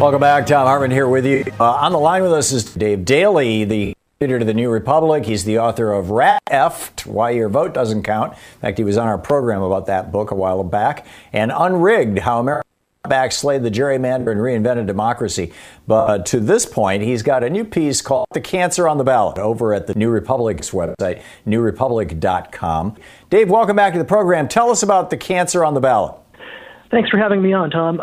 Welcome back. Thom Hartmann here with you. Uh, on the line with us is Dave Daley, the editor of the New Republic. He's the author of Rat Why Your Vote Doesn't Count. In fact, he was on our program about that book a while back. And Unrigged, How America backslid the gerrymander and reinvented democracy. But to this point, he's got a new piece called The Cancer on the Ballot over at the New Republic's website, newrepublic.com. Dave, welcome back to the program. Tell us about The Cancer on the Ballot. Thanks for having me on, Thom.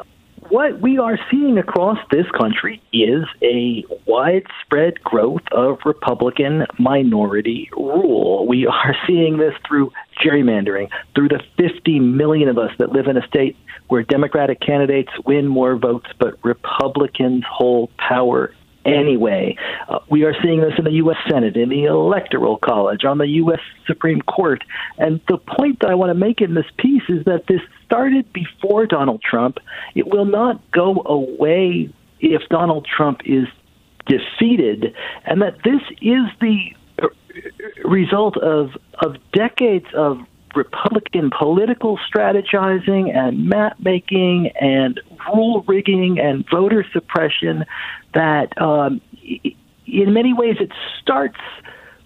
What we are seeing across this country is a widespread growth of Republican minority rule. We are seeing this through gerrymandering, through the 50 million of us that live in a state where Democratic candidates win more votes, but Republicans hold power anyway. Uh, we are seeing this in the U.S. Senate, in the Electoral College, on the U.S. Supreme Court. And the point that I want to make in this piece is that this started before Donald Trump. It will not go away if Donald Trump is defeated, and that this is the uh, result of of decades of Republican political strategizing and map making and rule rigging and voter suppression that, um, in many ways, it starts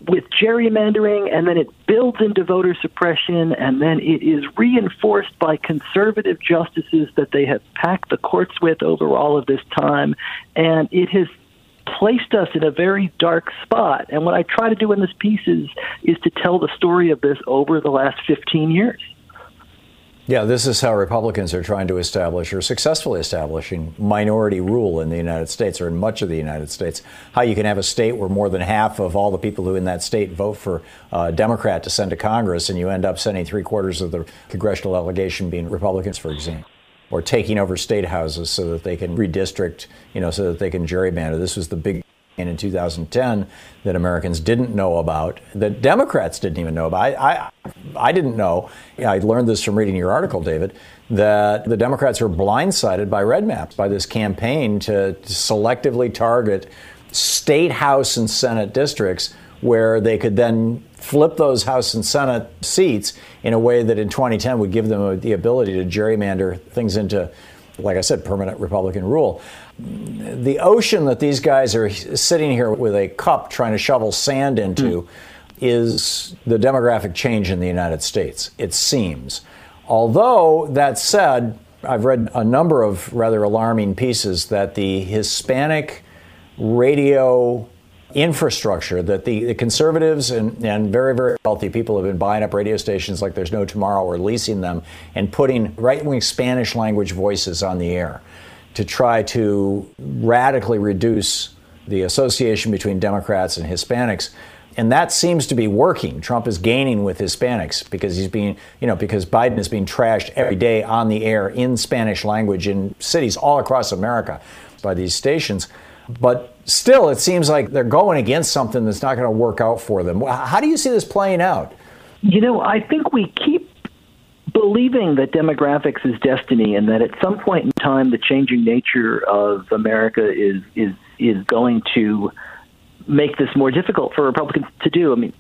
with gerrymandering and then it builds into voter suppression and then it is reinforced by conservative justices that they have packed the courts with over all of this time. And it has placed us in a very dark spot. And what I try to do in this piece is, is to tell the story of this over the last 15 years. Yeah, this is how Republicans are trying to establish or successfully establishing minority rule in the United States or in much of the United States. How you can have a state where more than half of all the people who in that state vote for a uh, Democrat to send to Congress, and you end up sending three quarters of the congressional delegation being Republicans, for example or taking over state houses so that they can redistrict, you know, so that they can gerrymander. This was the big in 2010 that Americans didn't know about, that Democrats didn't even know about. I, I, I didn't know. I learned this from reading your article, David, that the Democrats were blindsided by red maps, by this campaign to, to selectively target state House and Senate districts where they could then flip those House and Senate seats in a way that in 2010 would give them the ability to gerrymander things into, like I said, permanent Republican rule. The ocean that these guys are sitting here with a cup trying to shovel sand into mm. is the demographic change in the United States, it seems. Although, that said, I've read a number of rather alarming pieces that the Hispanic radio infrastructure that the, the conservatives and, and very, very wealthy people have been buying up radio stations like there's no tomorrow or leasing them and putting right wing Spanish language voices on the air to try to radically reduce the association between Democrats and Hispanics. And that seems to be working. Trump is gaining with Hispanics because he's being, you know, because Biden is being trashed every day on the air in Spanish language in cities all across America by these stations. But still, it seems like they're going against something that's not going to work out for them. How do you see this playing out? You know, I think we keep believing that demographics is destiny and that at some point in time the changing nature of America is is is going to make this more difficult for Republicans to do. I mean,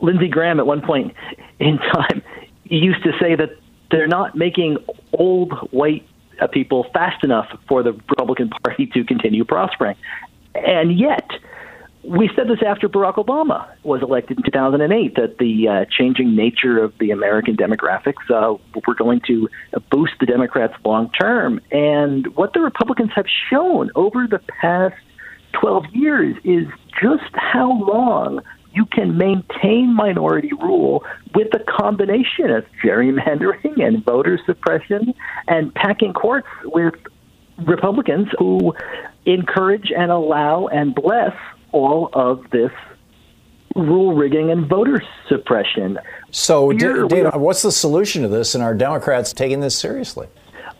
Lindsey Graham at one point in time used to say that they're not making old white people fast enough for the Republican Party to continue prospering. And yet, we said this after Barack Obama was elected in 2008 that the uh, changing nature of the American demographics uh, were going to boost the Democrats long term. And what the Republicans have shown over the past 12 years is just how long you can maintain minority rule with a combination of gerrymandering and voter suppression and packing courts with Republicans who encourage and allow and bless all of this rule rigging and voter suppression. So, David, what's the solution to this, and are Democrats taking this seriously?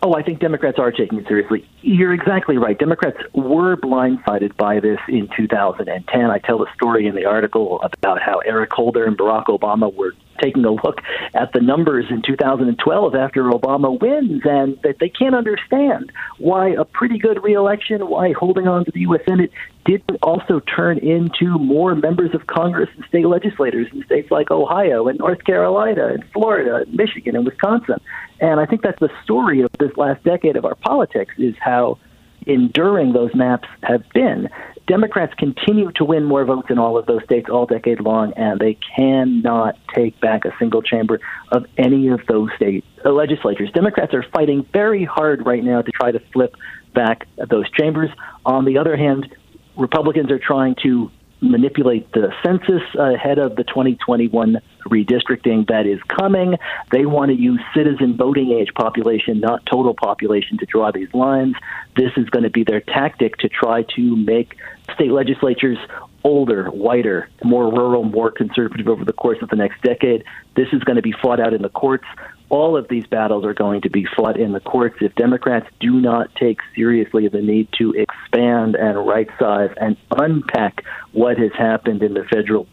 Oh, I think Democrats are taking it seriously. You're exactly right. Democrats were blindsided by this in 2010. I tell the story in the article about how Eric Holder and Barack Obama were taking a look at the numbers in 2012 after Obama wins, and that they can't understand why a pretty good reelection, why holding on to the U.S. Senate didn't also turn into more members of Congress and state legislators in states like Ohio and North Carolina and Florida and Michigan and Wisconsin. And I think that's the story of this last decade of our politics is how enduring those maps have been. Democrats continue to win more votes in all of those states all decade long, and they cannot take back a single chamber of any of those state uh, legislatures. Democrats are fighting very hard right now to try to flip back those chambers. On the other hand, Republicans are trying to manipulate the census ahead of the 2021 redistricting that is coming. They want to use citizen voting age population, not total population, to draw these lines. This is going to be their tactic to try to make state legislatures older, whiter, more rural, more conservative over the course of the next decade. This is going to be fought out in the courts all of these battles are going to be fought in the courts if Democrats do not take seriously the need to expand and right size and unpack what has happened in the federal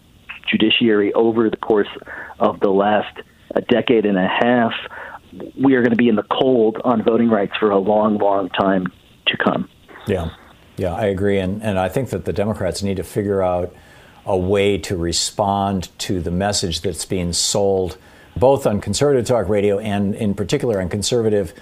judiciary over the course of the last decade and a half. We are going to be in the cold on voting rights for a long, long time to come. Yeah, yeah, I agree. And, and I think that the Democrats need to figure out a way to respond to the message that's being sold both on conservative talk radio and, in particular, on conservative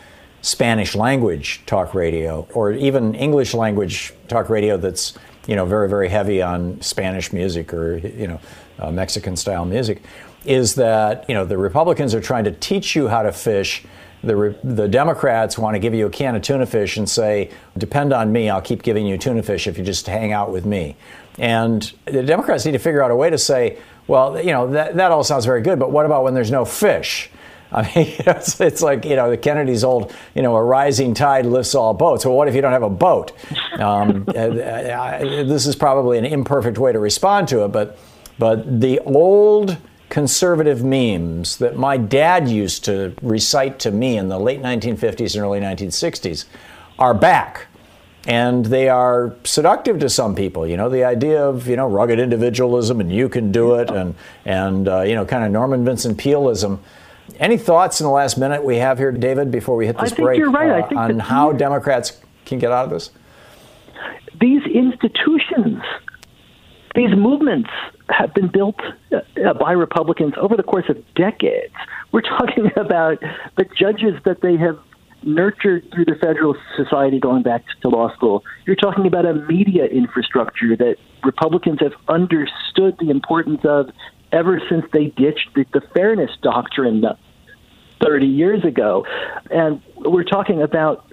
Spanish language talk radio, or even English language talk radio that's you know very very heavy on Spanish music or you know uh, Mexican style music, is that you know the Republicans are trying to teach you how to fish. The, the Democrats want to give you a can of tuna fish and say, depend on me, I'll keep giving you tuna fish if you just hang out with me. And the Democrats need to figure out a way to say, well, you know, that, that all sounds very good, but what about when there's no fish? I mean, it's, it's, like, you know, the Kennedy's old, you know, a rising tide lifts all boats. Well, what if you don't have a boat? Um, uh, uh, this is probably an imperfect way to respond to it, but, but the old conservative memes that my dad used to recite to me in the late 1950s and early 1960s are back and they are seductive to some people. You know, the idea of you know rugged individualism and you can do it, and and uh, you know kind of Norman Vincent Pealeism. Any thoughts in the last minute we have here, David, before we hit this break? You're right. Uh, I think on how Democrats can get out of this. These institutions, these movements have been built uh, by Republicans over the course of decades. We're talking about the judges that they have nurtured through the Federalist Society going back to law school. You're talking about a media infrastructure that Republicans have understood the importance of ever since they ditched the, the fairness doctrine 30 years ago. And we're talking about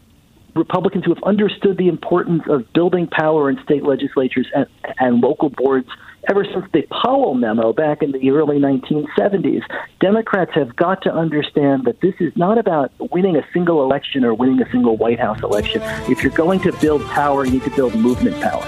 Republicans who have understood the importance of building power in state legislatures and, and local boards ever since the Powell memo back in the early 1970s. Democrats have got to understand that this is not about winning a single election or winning a single White House election. If you're going to build power, you need to build movement power.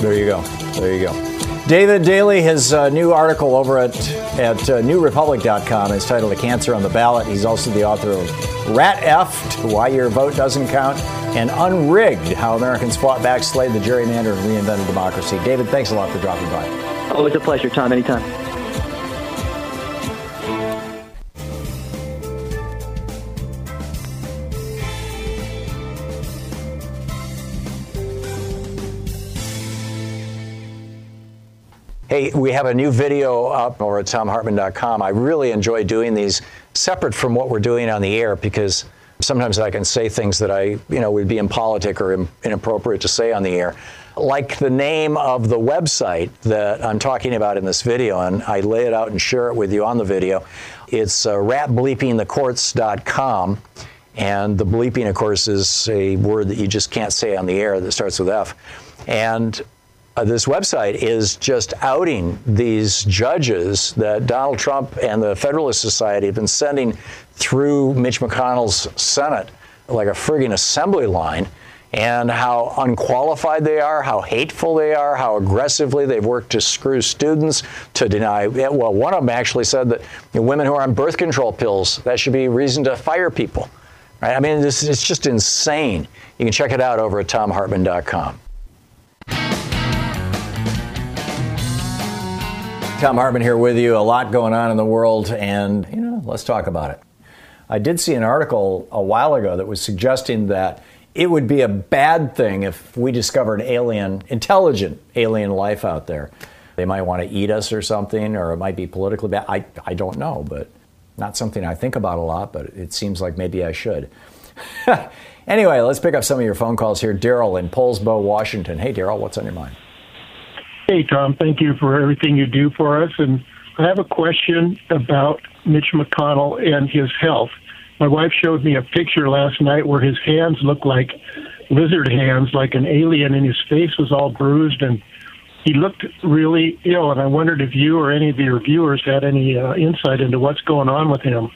There you go. There you go. David Daley, his uh, new article over at, at uh, newrepublic.com is titled A Cancer on the Ballot. He's also the author of Rat Effed, Why Your Vote Doesn't Count, and Unrigged, How Americans Fought Back, Slayed the Gerrymander, and Reinvented Democracy. David, thanks a lot for dropping by. Always a pleasure, Thom. Anytime. Hey, we have a new video up over at thomhartmann.com. I really enjoy doing these separate from what we're doing on the air because sometimes I can say things that I, you know, would be impolitic or inappropriate to say on the air. Like the name of the website that I'm talking about in this video, and I lay it out and share it with you on the video. It's uh, ratbleepingthecourts.com. And the bleeping, of course, is a word that you just can't say on the air that starts with F. And uh, this website is just outing these judges that Donald Trump and the Federalist Society have been sending through Mitch McConnell's Senate like a frigging assembly line, and how unqualified they are, how hateful they are, how aggressively they've worked to screw students, to deny. Well, one of them actually said that you know, women who are on birth control pills, that should be reason to fire people. Right? I mean, this, it's just insane. You can check it out over at thomhartmann.com. Thom Hartmann here with you. A lot going on in the world, and you know, let's talk about it. I did see an article a while ago that was suggesting that it would be a bad thing if we discovered alien, intelligent alien life out there. They might want to eat us or something, or it might be politically bad. I, I don't know, but not something I think about a lot, but it seems like maybe I should. anyway, let's pick up some of your phone calls here. Daryl in Poulsbo, Washington. Hey, Daryl, what's on your mind? Hey, Thom, thank you for everything you do for us. And I have a question about Mitch McConnell and his health. My wife showed me a picture last night where his hands looked like lizard hands, like an alien, and his face was all bruised and he looked really ill. And I wondered if you or any of your viewers had any uh, insight into what's going on with him.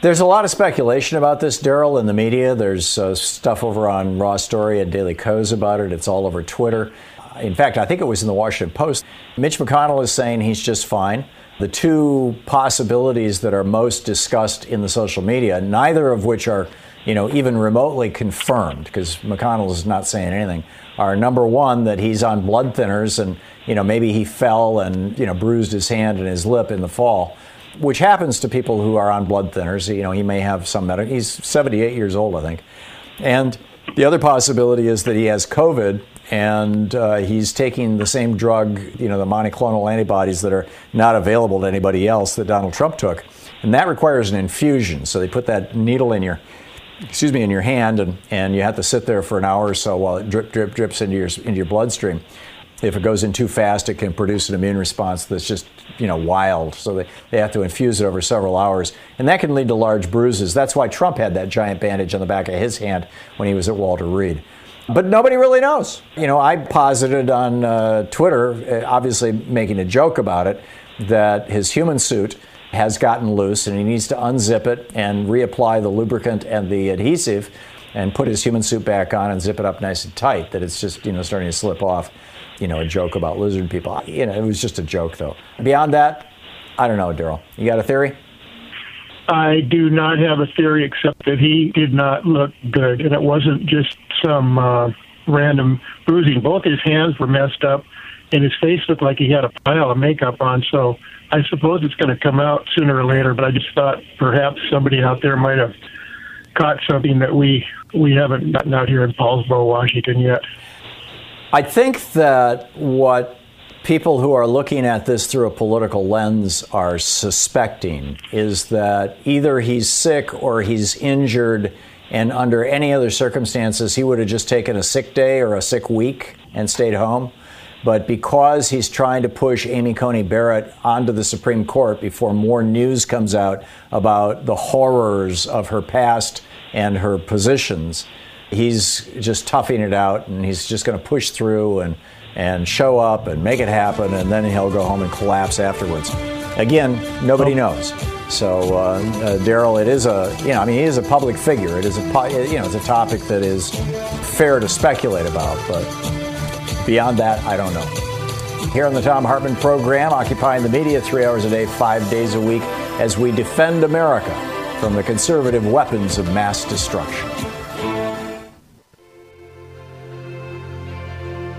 There's a lot of speculation about this, Daryl, in the media. There's uh, stuff over on Raw Story and Daily Kos about it. It's all over Twitter. Uh, in fact, I think it was in the Washington Post. Mitch McConnell is saying he's just fine. The two possibilities that are most discussed in the social media, neither of which are, you know, even remotely confirmed, because McConnell is not saying anything, are number one that he's on blood thinners and, you know, maybe he fell and, you know, bruised his hand and his lip in the fall, which happens to people who are on blood thinners. You know, he may have some medical. He's 78 years old, I think, and the other possibility is that he has COVID and uh, he's taking the same drug, you know, the monoclonal antibodies that are not available to anybody else that Donald Trump took. And that requires an infusion. So they put that needle in your, excuse me, in your hand, and, and you have to sit there for an hour or so while it drip, drip, drips into your, into your bloodstream. If it goes in too fast, it can produce an immune response that's just, you know, wild. So they, they have to infuse it over several hours. And that can lead to large bruises. That's why Trump had that giant bandage on the back of his hand when he was at Walter Reed. But nobody really knows. You know, I posited on uh, Twitter, uh, obviously making a joke about it, that his human suit has gotten loose and he needs to unzip it and reapply the lubricant and the adhesive and put his human suit back on and zip it up nice and tight, that it's just, you know, starting to slip off. You know, a joke about lizard people. You know, it was just a joke, though. Beyond that, I don't know, Daryl. You got a theory? I do not have a theory except that he did not look good, and it wasn't just some uh, random bruising. Both his hands were messed up, and his face looked like he had a pile of makeup on. So I suppose it's going to come out sooner or later. But I just thought perhaps somebody out there might have caught something that we we haven't gotten out here in Poulsbo, Washington yet. I think that what people who are looking at this through a political lens are suspecting is that either he's sick or he's injured, and under any other circumstances, he would have just taken a sick day or a sick week and stayed home. But because he's trying to push Amy Coney Barrett onto the Supreme Court before more news comes out about the horrors of her past and her positions, he's just toughing it out and he's just going to push through and and show up and make it happen, and then he'll go home and collapse afterwards. Again, nobody knows. So, uh, uh, Daryl, it is a you know, I mean, he is a public figure. It is a you know, it's a topic that is fair to speculate about, but beyond that, I don't know. Here on the Thom Hartmann program, occupying the media three hours a day, five days a week, as we defend America from the conservative weapons of mass destruction.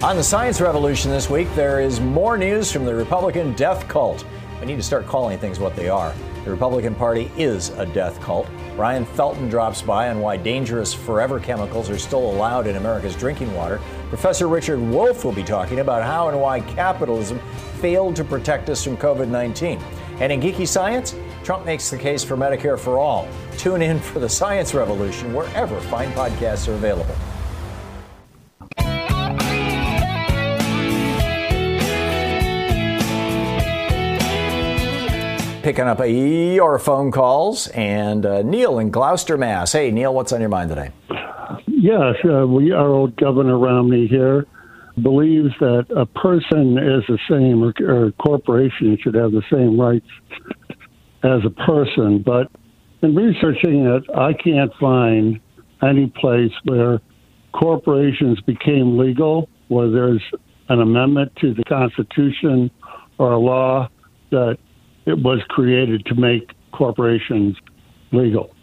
On the science revolution this week, there is more news from the Republican death cult. We need to start calling things what they are. The Republican Party is a death cult. Brian Felton drops by on why dangerous forever chemicals are still allowed in America's drinking water. Professor Richard Wolff will be talking about how and why capitalism failed to protect us from COVID 19. And in Geeky Science, Trump makes the case for Medicare for all. Tune in for the science revolution wherever fine podcasts are available. Picking up your phone calls and uh, Neil in Gloucester, Mass. Hey, Neil, what's on your mind today? Yes, uh, we, our old Governor Romney here believes that a person is the same, or, or a corporation should have the same rights as a person. But in researching it, I can't find any place where corporations became legal, where there's an amendment to the Constitution or a law that it was created to make corporations legal.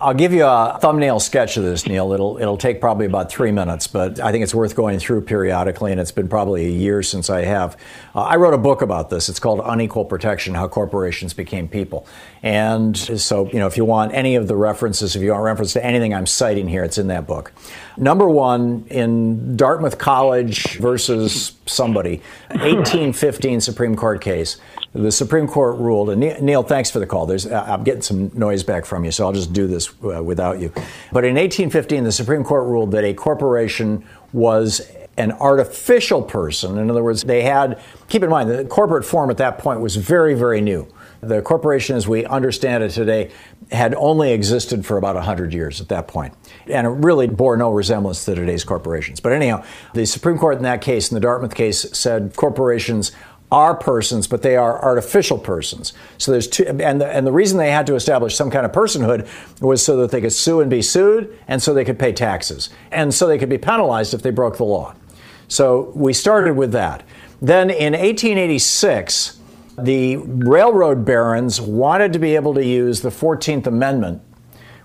I'll give you a thumbnail sketch of this, Neil. It'll it'll take probably about three minutes, but I think it's worth going through periodically. And it's been probably a year since I have. Uh, I wrote a book about this. It's called Unequal Protection: How Corporations Became People. And so, you know, if you want any of the references, if you want reference to anything I'm citing here, it's in that book. Number one, in Dartmouth College versus somebody, 1815 Supreme Court case the Supreme Court ruled, and Neil, thanks for the call. There's, I'm getting some noise back from you, so I'll just do this uh, without you. But in 1815, the Supreme Court ruled that a corporation was an artificial person. In other words, they had, keep in mind, the corporate form at that point was very, very new. The corporation, as we understand it today, had only existed for about 100 years at that point. And it really bore no resemblance to today's corporations. But anyhow, the Supreme Court in that case, in the Dartmouth case, said corporations are persons, but they are artificial persons. So there's two, and the, and the reason they had to establish some kind of personhood was so that they could sue and be sued, and so they could pay taxes, and so they could be penalized if they broke the law. So we started with that. Then in 1886, the railroad barons wanted to be able to use the 14th Amendment,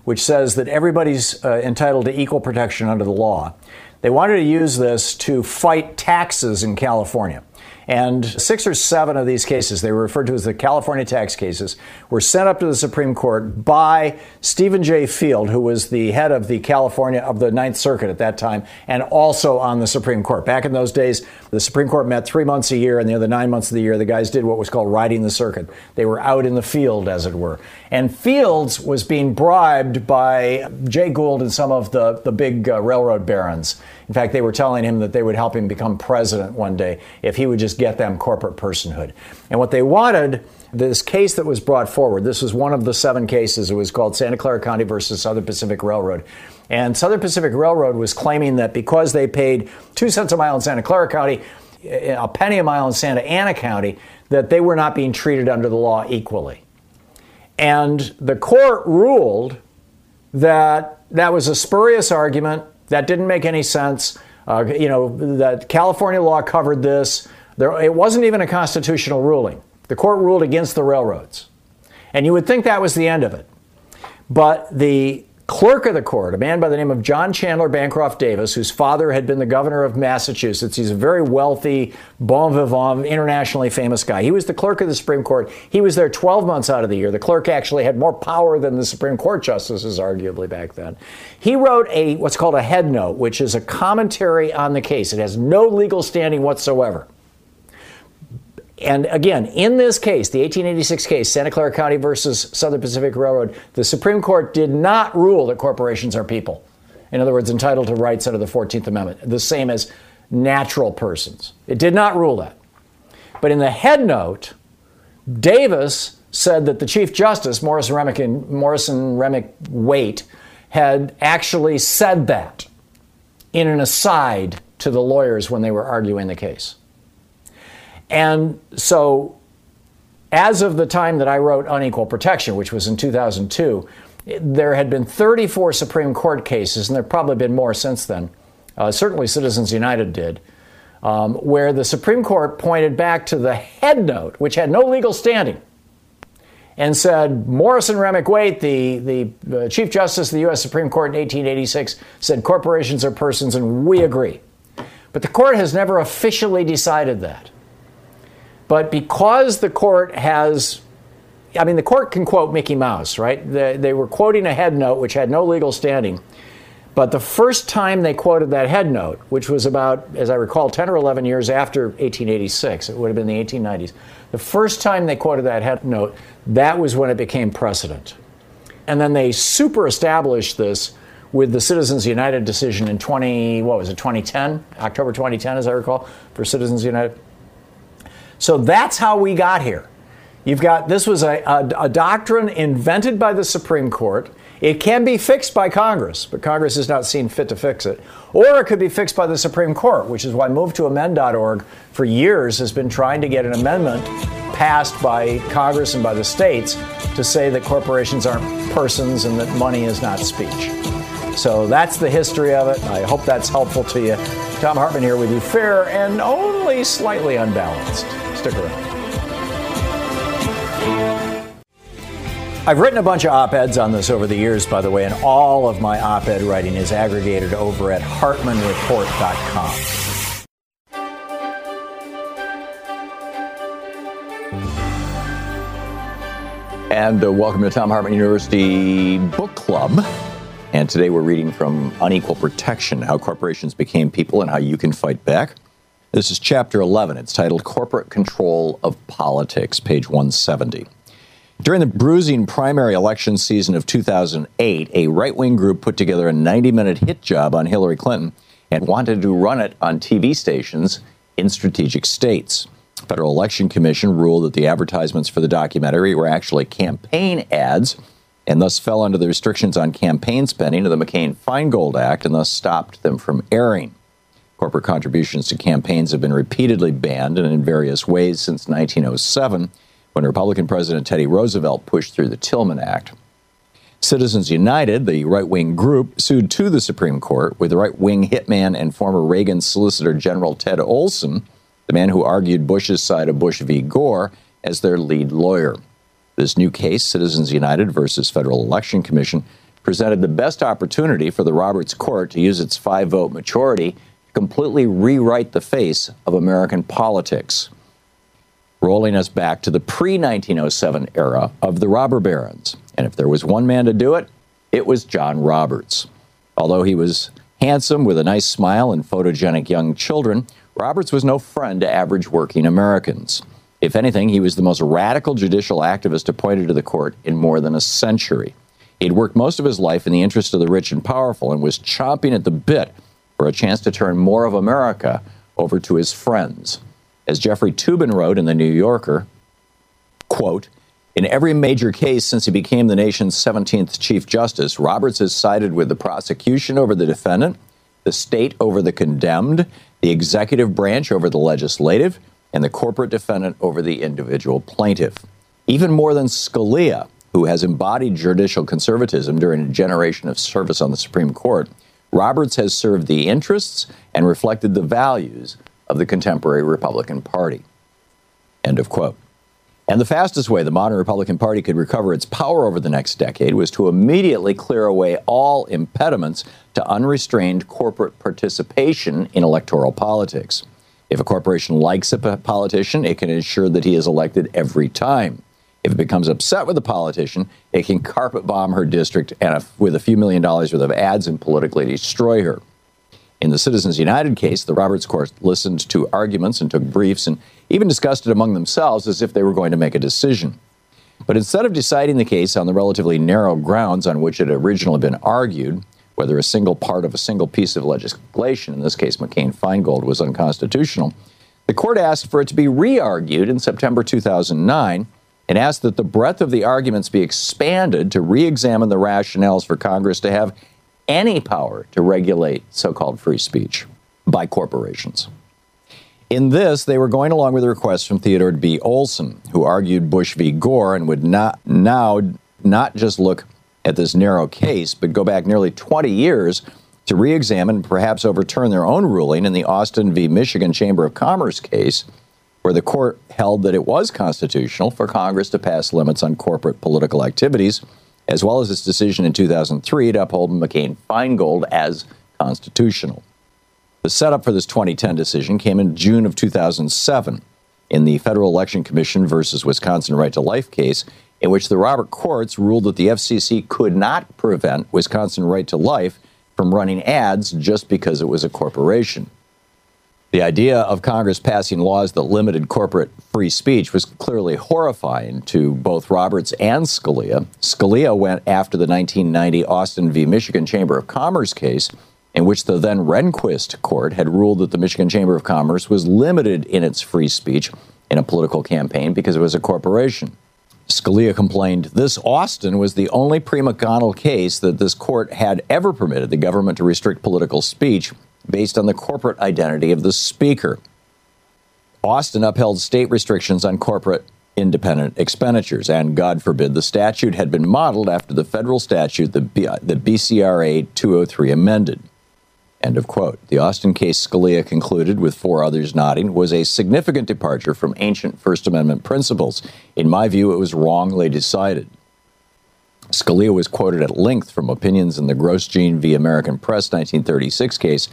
which says that everybody's uh, entitled to equal protection under the law. They wanted to use this to fight taxes in California. And six or seven of these cases, they were referred to as the California tax cases, were sent up to the Supreme Court by Stephen J. Field, who was the head of the California of the Ninth Circuit at that time, and also on the Supreme Court. Back in those days, the Supreme Court met three months a year, and the other nine months of the year, the guys did what was called riding the circuit. They were out in the field, as it were. And Fields was being bribed by Jay Gould and some of the, the big uh, railroad barons. In fact, they were telling him that they would help him become president one day if he would just get them corporate personhood. And what they wanted, this case that was brought forward, this was one of the seven cases. It was called Santa Clara County versus Southern Pacific Railroad. And Southern Pacific Railroad was claiming that because they paid two cents a mile in Santa Clara County, a penny a mile in Santa Ana County, that they were not being treated under the law equally. And the court ruled that that was a spurious argument, that didn't make any sense. Uh, you know, that California law covered this. There, it wasn't even a constitutional ruling. The court ruled against the railroads. And you would think that was the end of it. But the clerk of the court, a man by the name of John Chandler Bancroft Davis, whose father had been the governor of Massachusetts. He's a very wealthy, bon vivant, internationally famous guy. He was the clerk of the Supreme Court. He was there 12 months out of the year. The clerk actually had more power than the Supreme Court justices, arguably, back then. He wrote a what's called a head note, which is a commentary on the case. It has no legal standing whatsoever. And again, in this case, the 1886 case, Santa Clara County versus Southern Pacific Railroad, the Supreme Court did not rule that corporations are people. In other words, entitled to rights under the 14th Amendment, the same as natural persons. It did not rule that. But in the head note, Davis said that the Chief Justice, Morrison Remick Morrison Remick Waite, had actually said that in an aside to the lawyers when they were arguing the case. And so, as of the time that I wrote Unequal Protection, which was in 2002, there had been 34 Supreme Court cases, and there have probably been more since then. Uh, certainly, Citizens United did, um, where the Supreme Court pointed back to the head note, which had no legal standing, and said Morrison Remick Waite, the, the uh, Chief Justice of the U.S. Supreme Court in 1886, said corporations are persons, and we agree. But the court has never officially decided that. But because the court has, I mean, the court can quote Mickey Mouse, right? They, they were quoting a head note which had no legal standing. But the first time they quoted that head note, which was about, as I recall, 10 or 11 years after 1886, it would have been the 1890s, the first time they quoted that head note, that was when it became precedent. And then they super established this with the Citizens United decision in 20, what was it, 2010? October 2010, as I recall, for Citizens United. So that's how we got here. You've got this was a, a, a, doctrine invented by the Supreme Court. It can be fixed by Congress, but Congress has not seen fit to fix it. Or it could be fixed by the Supreme Court, which is why MoveToAmend.org for years has been trying to get an amendment passed by Congress and by the states to say that corporations aren't persons and that money is not speech. So that's the history of it. I hope that's helpful to you. Thom Hartmann here with you, fair and only slightly unbalanced. Stick around. I've written a bunch of op eds on this over the years, by the way, and all of my op ed writing is aggregated over at hartmannreport.com. And uh, welcome to Thom Hartmann University Book Club. And today we're reading from Unequal Protection How Corporations Became People and How You Can Fight Back. This is chapter 11. It's titled Corporate Control of Politics, page 170. During the bruising primary election season of 2008, a right wing group put together a 90 minute hit job on Hillary Clinton and wanted to run it on TV stations in strategic states. Federal Election Commission ruled that the advertisements for the documentary were actually campaign ads and thus fell under the restrictions on campaign spending of the McCain Feingold Act and thus stopped them from airing. Corporate contributions to campaigns have been repeatedly banned and in various ways since 1907, when Republican President Teddy Roosevelt pushed through the Tillman Act. Citizens United, the right wing group, sued to the Supreme Court with right wing hitman and former Reagan Solicitor General Ted Olson, the man who argued Bush's side of Bush v. Gore, as their lead lawyer. This new case, Citizens United versus Federal Election Commission, presented the best opportunity for the Roberts Court to use its five vote majority completely rewrite the face of American politics, rolling us back to the pre 1907 era of the robber barons. And if there was one man to do it, it was John Roberts. Although he was handsome with a nice smile and photogenic young children, Roberts was no friend to average working Americans. If anything, he was the most radical judicial activist appointed to the court in more than a century. He'd worked most of his life in the interest of the rich and powerful and was chomping at the bit for a chance to turn more of America over to his friends. As Jeffrey Toobin wrote in The New Yorker, quote, in every major case since he became the nation's 17th Chief Justice, Roberts has sided with the prosecution over the defendant, the state over the condemned, the executive branch over the legislative, and the corporate defendant over the individual plaintiff. Even more than Scalia, who has embodied judicial conservatism during a generation of service on the Supreme Court, Roberts has served the interests and reflected the values of the contemporary Republican Party. End of quote. And the fastest way the modern Republican Party could recover its power over the next decade was to immediately clear away all impediments to unrestrained corporate participation in electoral politics. If a corporation likes a politician, it can ensure that he is elected every time. If it becomes upset with a politician, it can carpet bomb her district and with a few million dollars worth of ads and politically destroy her. In the Citizens United case, the Roberts Court listened to arguments and took briefs and even discussed it among themselves as if they were going to make a decision. But instead of deciding the case on the relatively narrow grounds on which it had originally been argued, whether a single part of a single piece of legislation, in this case McCain Feingold, was unconstitutional, the court asked for it to be re argued in September 2009 and asked that the breadth of the arguments be expanded to re examine the rationales for Congress to have any power to regulate so called free speech by corporations. In this, they were going along with a request from Theodore B. Olson, who argued Bush v. Gore and would not now not just look at this narrow case, but go back nearly 20 years to re examine and perhaps overturn their own ruling in the Austin v. Michigan Chamber of Commerce case, where the court held that it was constitutional for Congress to pass limits on corporate political activities, as well as its decision in 2003 to uphold McCain Feingold as constitutional. The setup for this 2010 decision came in June of 2007 in the Federal Election Commission versus Wisconsin Right to Life case, in which the Robert courts ruled that the FCC could not prevent Wisconsin Right to Life from running ads just because it was a corporation. The idea of Congress passing laws that limited corporate free speech was clearly horrifying to both Roberts and Scalia. Scalia went after the 1990 Austin v. Michigan Chamber of Commerce case, in which the then Rehnquist court had ruled that the Michigan Chamber of Commerce was limited in its free speech in a political campaign because it was a corporation. Scalia complained this Austin was the only pre McConnell case that this court had ever permitted the government to restrict political speech based on the corporate identity of the speaker. Austin upheld state restrictions on corporate independent expenditures, and God forbid the statute had been modeled after the federal statute the, B- the BCRA 203 amended. End of quote. The Austin case, Scalia concluded, with four others nodding, was a significant departure from ancient First Amendment principles. In my view, it was wrongly decided. Scalia was quoted at length from opinions in the Grosjean v. American Press 1936 case.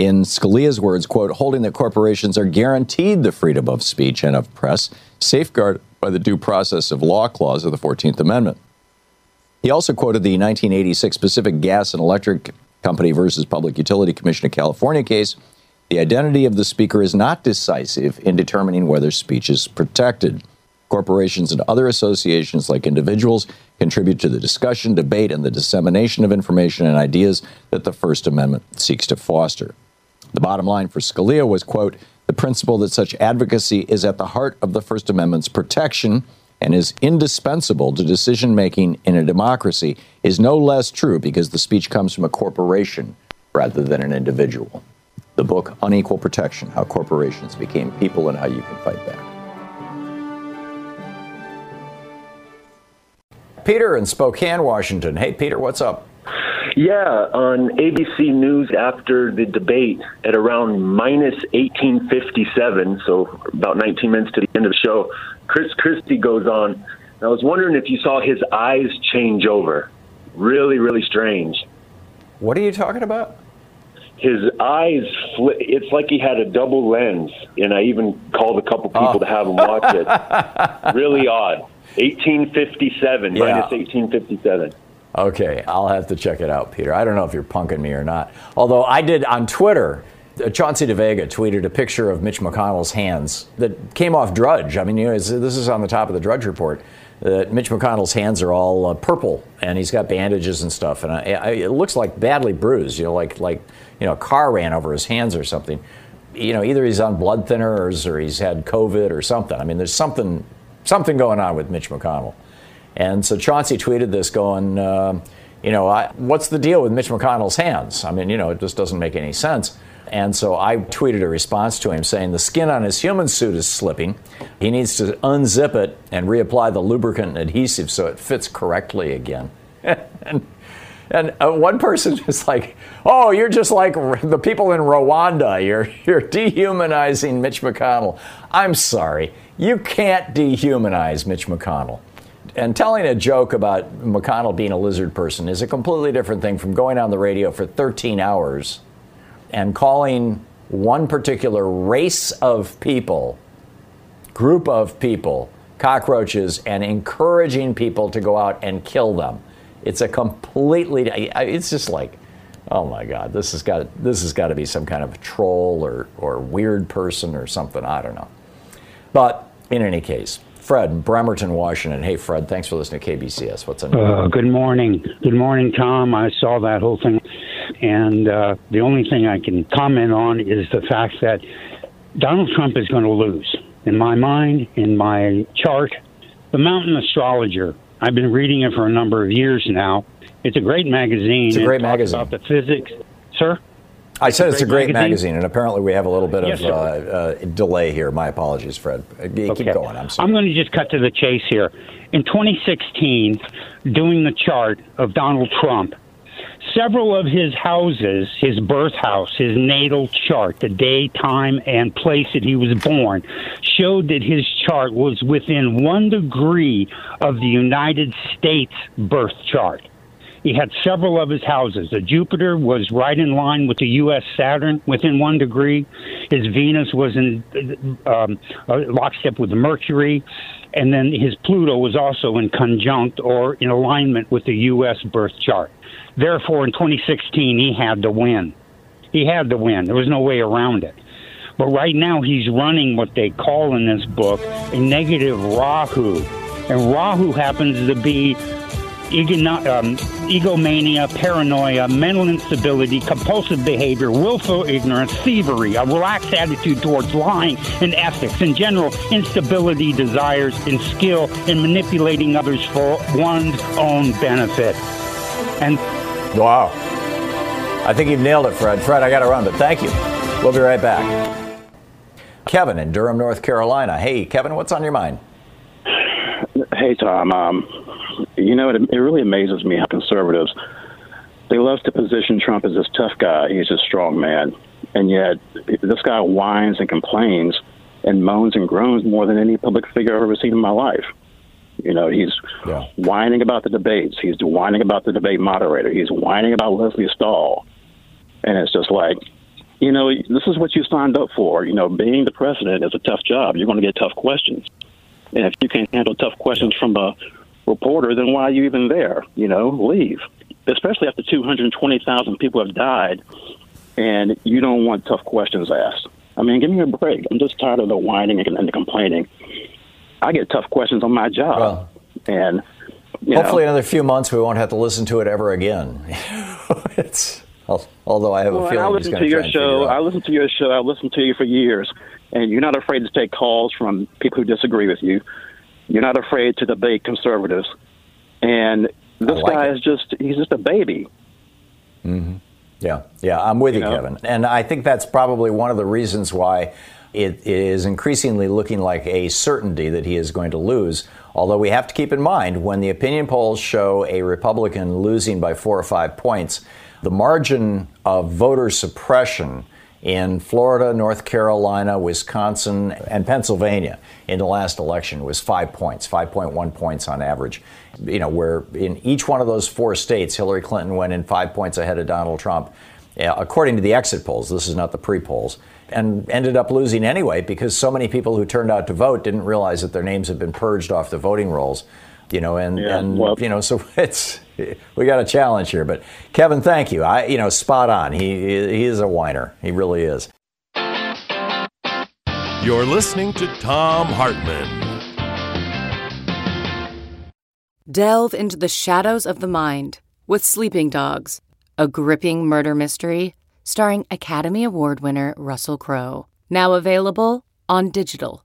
In Scalia's words, quote, holding that corporations are guaranteed the freedom of speech and of press, safeguarded by the due process of law clause of the 14th Amendment. He also quoted the 1986 Pacific Gas and Electric Company versus Public Utility Commission of California case. The identity of the speaker is not decisive in determining whether speech is protected. Corporations and other associations, like individuals, contribute to the discussion, debate, and the dissemination of information and ideas that the First Amendment seeks to foster. The bottom line for Scalia was, quote, the principle that such advocacy is at the heart of the First Amendment's protection and is indispensable to decision making in a democracy is no less true because the speech comes from a corporation rather than an individual. The book, Unequal Protection How Corporations Became People and How You Can Fight Back. Peter in Spokane, Washington. Hey, Peter, what's up? Yeah, on ABC News after the debate at around minus 1857, so about 19 minutes to the end of the show, Chris Christie goes on. I was wondering if you saw his eyes change over. Really, really strange. What are you talking about? His eyes, fl- it's like he had a double lens, and I even called a couple people oh. to have him watch it. really odd. 1857 yeah. minus 1857. Okay, I'll have to check it out, Peter. I don't know if you're punking me or not. Although I did on Twitter, uh, Chauncey DeVega tweeted a picture of Mitch McConnell's hands that came off Drudge. I mean, you know, this is on the top of the Drudge report. That Mitch McConnell's hands are all uh, purple, and he's got bandages and stuff, and I, I, it looks like badly bruised. You know, like like you know, a car ran over his hands or something. You know, either he's on blood thinners or he's had COVID or something. I mean, there's something something going on with Mitch McConnell. And so Chauncey tweeted this going, uh, you know, I, what's the deal with Mitch McConnell's hands? I mean, you know, it just doesn't make any sense. And so I tweeted a response to him saying the skin on his human suit is slipping. He needs to unzip it and reapply the lubricant and adhesive so it fits correctly again. and and uh, one person is like, "Oh, you're just like the people in Rwanda. You're you're dehumanizing Mitch McConnell." I'm sorry, you can't dehumanize Mitch McConnell. And telling a joke about McConnell being a lizard person is a completely different thing from going on the radio for 13 hours and calling one particular race of people, group of people, cockroaches, and encouraging people to go out and kill them. It's a completely, it's just like, oh my God, this has got, this has got to be some kind of troll or, or weird person or something. I don't know. But in any case, Fred, Bremerton, Washington. Hey, Fred, thanks for listening to KBCS. What's on uh, Good morning. Good morning, Thom. I saw that whole thing. And uh, the only thing I can comment on is the fact that Donald Trump is going to lose. In my mind, in my chart, the Mountain Astrologer, I've been reading it for a number of years now. It's a great magazine. It's a great magazine. About the physics. Sir? I said it's a great magazine. magazine. and apparently we have a little bit yes, of uh, uh, delay here. My apologies, Fred. Uh, keep okay. going. I'm sorry. I'm going to just cut to the chase here. In 2016, doing the chart of Donald Trump, several of his houses, his birth house, his natal chart, the day, time, and place that he was born, showed that his chart was within one degree of the United States birth chart. He had several of his houses. The Jupiter was right in line with the U.S. Saturn within one degree. His Venus was in um, lockstep with Mercury, and then his Pluto was also in conjunct or in alignment with the U.S. birth chart. Therefore, in 2016, he had to win. He had to win. There was no way around it. But right now, he's running what they call in this book a negative Rahu. And Rahu happens to be um, egomania, paranoia, mental instability, compulsive behavior, willful ignorance, thievery, a relaxed attitude towards lying and ethics, in general, instability, desires, and skill in manipulating others for one's own benefit. And wow. I think you've nailed it, Fred. Fred, I got to run, but thank you. We'll be right back. Kevin in Durham, North Carolina. Hey, Kevin, what's on your mind? Hey, Thom. Um, you know, it, it really amazes me how conservatives they love to position Trump as this tough guy. He's a strong man, and yet this guy whines and complains and moans and groans more than any public figure I've ever seen in my life. You know, he's yeah. whining about the debates. He's whining about the debate moderator. He's whining about Leslie Stahl, and it's just like you know, this is what you signed up for. You know, being the president is a tough job. You're going to get tough questions. And if you can't handle tough questions from a reporter, then why are you even there? You know, leave. Especially after 220,000 people have died and you don't want tough questions asked. I mean, give me a break. I'm just tired of the whining and the complaining. I get tough questions on my job. Well, and hopefully, know, another few months, we won't have to listen to it ever again. it's Although I have well, a feeling I listen to your show. I listen to your show. I listen to you for years, and you're not afraid to take calls from people who disagree with you. You're not afraid to debate conservatives, and this like guy it. is just—he's just a baby. Mm-hmm. Yeah, yeah, I'm with you, you know? Kevin, and I think that's probably one of the reasons why it is increasingly looking like a certainty that he is going to lose. Although we have to keep in mind when the opinion polls show a Republican losing by four or five points the margin of voter suppression in Florida, North Carolina, Wisconsin, and Pennsylvania in the last election was five points, 5.1 points on average. You know, where in each one of those four states, Hillary Clinton went in five points ahead of Donald Trump, uh, according to the exit polls. This is not the pre polls. And ended up losing anyway because so many people who turned out to vote didn't realize that their names had been purged off the voting rolls you know, and, yeah, and well, you know, so it's we got a challenge here. But Kevin, thank you. I, you know, spot on. He he is a whiner. He really is. You're listening to Thom Hartmann. Delve into the shadows of the mind with Sleeping Dogs, a gripping murder mystery starring Academy Award winner Russell Crowe. Now available on digital.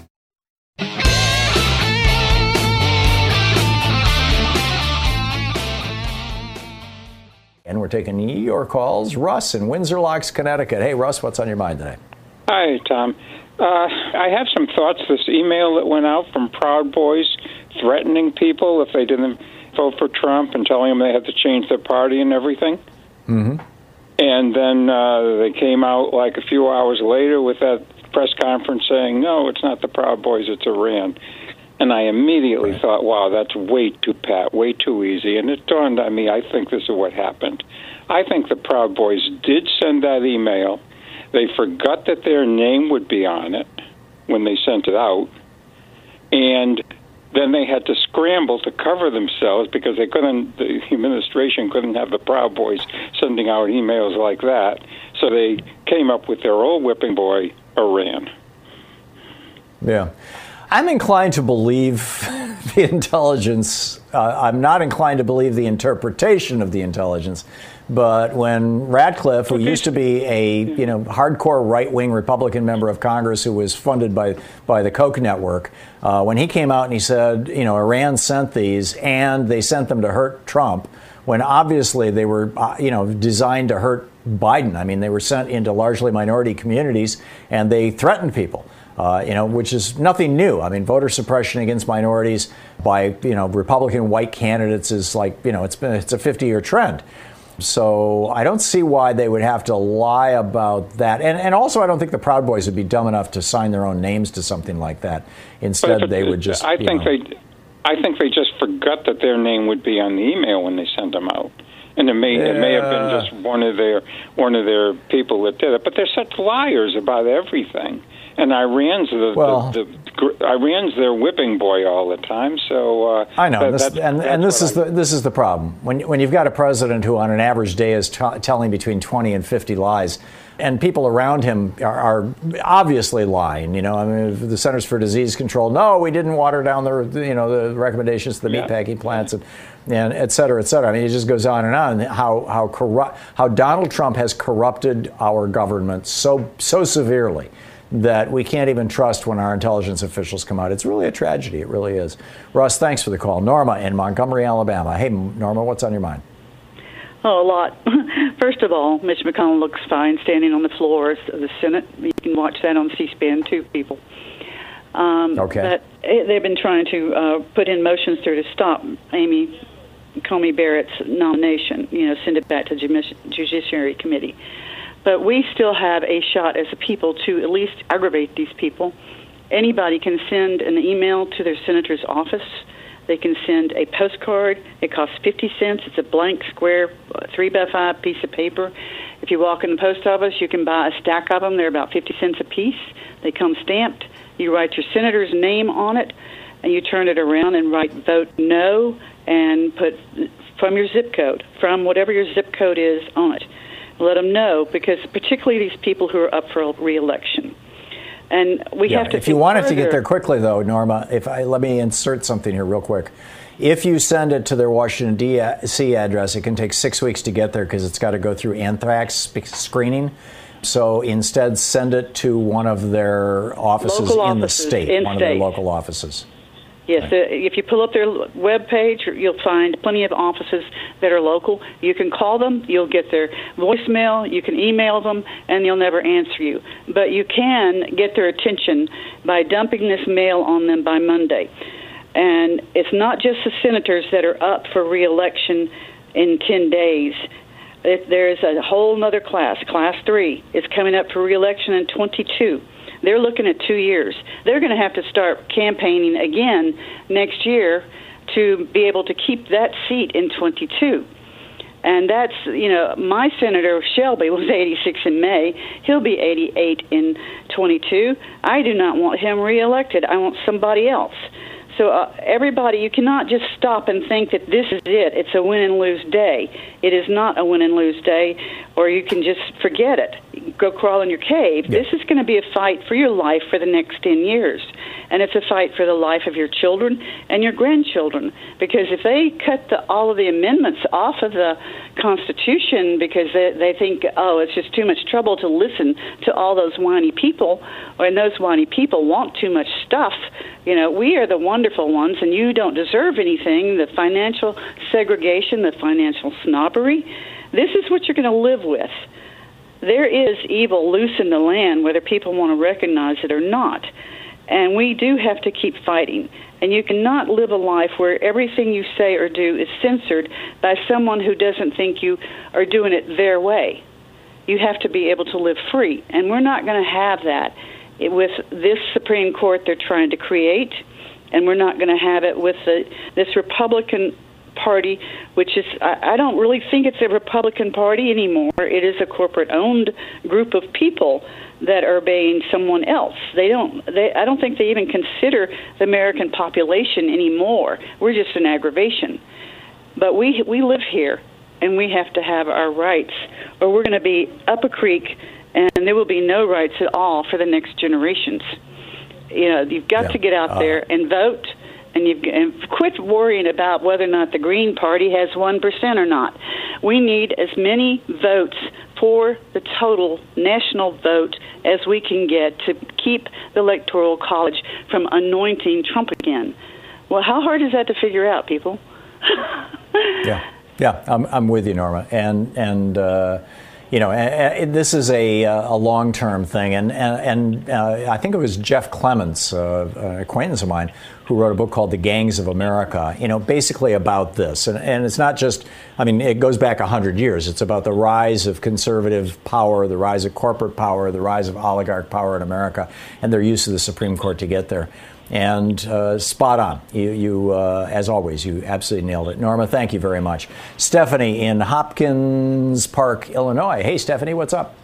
And we're taking your calls. Russ in Windsor Locks, Connecticut. Hey, Russ, what's on your mind today? Hi, Thom. Uh, I have some thoughts. This email that went out from Proud Boys threatening people if they didn't vote for Trump and telling them they had to change their party and everything. Mm-hmm. And then uh, they came out like a few hours later with that press conference saying, no, it's not the Proud Boys, it's Iran. And I immediately right. thought, wow, that's way too pat, way too easy. And it dawned on me, I think this is what happened. I think the Proud Boys did send that email. They forgot that their name would be on it when they sent it out. And then they had to scramble to cover themselves because they couldn't, the administration couldn't have the Proud Boys sending out emails like that. So they came up with their old whipping boy, Iran. Yeah. I'm inclined to believe the intelligence. Uh, I'm not inclined to believe the interpretation of the intelligence. But when Ratcliffe, who used to be a you know hardcore right-wing Republican member of Congress who was funded by by the Koch network, uh, when he came out and he said, you know, Iran sent these and they sent them to hurt Trump, when obviously they were uh, you know designed to hurt Biden. I mean, they were sent into largely minority communities and they threatened people uh, you know, which is nothing new. I mean, voter suppression against minorities by you know Republican white candidates is like you know it's been it's a 50 year trend. So I don't see why they would have to lie about that. And and also I don't think the Proud Boys would be dumb enough to sign their own names to something like that. Instead, they would just. I think know, they. I think they just forgot that their name would be on the email when they sent them out and it may yeah. it may have been just one of their one of their people that did it. But they're such liars about everything and Iran's the, well, the, the, Iran's their whipping boy all the time. So uh, I know, that, this, and, that's and this is I, the this is the problem when when you've got a president who on an average day is t- telling between twenty and fifty lies. And people around him are, are, obviously lying. You know, I mean, the Centers for Disease Control. No, we didn't water down the you know the recommendations to the yeah. meatpacking plants and and et cetera, et cetera. I mean, it just goes on and on. How how corrupt how Donald Trump has corrupted our government so so severely that we can't even trust when our intelligence officials come out. It's really a tragedy. It really is. Russ, thanks for the call. Norma in Montgomery, Alabama. Hey, Norma, what's on your mind? Oh, a lot. First of all, Mitch McConnell looks fine standing on the floor of the Senate. You can watch that on C-SPAN too, people. Um, okay. But they've been trying to uh, put in motions there to stop Amy Coney Barrett's nomination. You know, send it back to the Judiciary Committee. But we still have a shot as a people to at least aggravate these people. Anybody can send an email to their senator's office. They can send a postcard. It costs 50 cents. It's a blank, square, three by five piece of paper. If you walk in the post office, you can buy a stack of them. They're about 50 cents a piece. They come stamped. You write your senator's name on it, and you turn it around and write vote no and put from your zip code, from whatever your zip code is on it let them know because particularly these people who are up for reelection. And we yeah, have to. If you wanted to get there quickly, though, Norma, if I let me insert something here real quick. If you send it to their Washington D.C. address, it can take six weeks to get there because it's got to go through anthrax screening. So instead, send it to one of their offices in the state, in one state. of their local offices. Yes, uh, if you pull up their web page, you'll find plenty of offices that are local. You can call them, you'll get their voicemail, you can email them, and they'll never answer you. But you can get their attention by dumping this mail on them by Monday. And it's not just the senators that are up for reelection in 10 days. It, there's a whole other class, Class 3, is coming up for reelection in 22 they're looking at two years. They're going to have to start campaigning again next year to be able to keep that seat in 22. And that's, you know, my Senator Shelby was 86 in May. He'll be 88 in 22. I do not want him reelected. I want somebody else. So, uh, everybody, you cannot just stop and think that this is it. It's a win and lose day. It is not a win and lose day, or you can just forget it. Go crawl in your cave. Yeah. This is going to be a fight for your life for the next 10 years. And it's a fight for the life of your children and your grandchildren. Because if they cut the, all of the amendments off of the Constitution because they, they think, oh, it's just too much trouble to listen to all those whiny people, and those whiny people want too much stuff, you know, we are the wonderful ones, and you don't deserve anything. The financial segregation, the financial snobbery, this is what you're going to live with. There is evil loose in the land, whether people want to recognize it or not. And we do have to keep fighting. And you cannot live a life where everything you say or do is censored by someone who doesn't think you are doing it their way. You have to be able to live free. And we're not going to have that with this Supreme Court they're trying to create, and we're not going to have it with the, this Republican Party, which is I, I don't really think it's a Republican Party anymore. It is a corporate-owned group of people that are obeying someone else. They don't. They, I don't think they even consider the American population anymore. We're just an aggravation. But we we live here, and we have to have our rights, or we're going to be up a creek and there will be no rights at all for the next generations. You know, you've got yeah. to get out uh, there and vote, and you and quit worrying about whether or not the Green Party has one percent or not. We need as many votes for the total national vote as we can get to keep the Electoral College from anointing Trump again. Well, how hard is that to figure out, people? yeah, yeah, I'm, I'm with you, Norma, and and. Uh, you know, this is a, uh, a long term thing. And, and, and uh, I think it was Jeff Clements, uh, an acquaintance of mine, who wrote a book called The Gangs of America, you know, basically about this. And, and it's not just, I mean, it goes back 100 years. It's about the rise of conservative power, the rise of corporate power, the rise of oligarch power in America, and their use of the Supreme Court to get there and uh, spot on. You, you uh, as always, you absolutely nailed it. Norma, thank you very much. Stephanie in Hopkins Park, Illinois. Hey, Stephanie, what's up?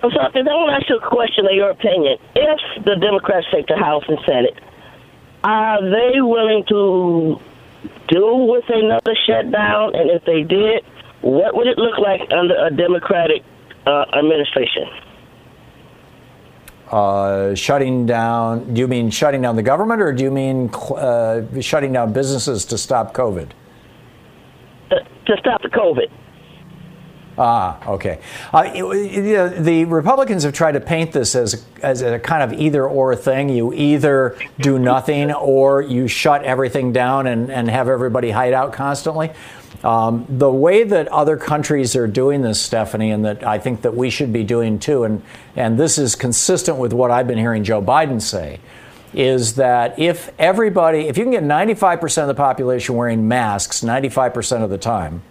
What's up? I want to ask you a question of your opinion. If the Democrats take the House and Senate, are they willing to do with another shutdown? And if they did, what would it look like under a Democratic uh, administration? Uh, shutting down. Do you mean shutting down the government, or do you mean uh, shutting down businesses to stop COVID? To, to stop the COVID. Ah, okay. Uh, the Republicans have tried to paint this as as a kind of either or thing. You either do nothing or you shut everything down and, and have everybody hide out constantly. Um, the way that other countries are doing this, Stephanie, and that I think that we should be doing too, and, and this is consistent with what I've been hearing Joe Biden say, is that if everybody, if you can get 95% of the population wearing masks 95% of the time,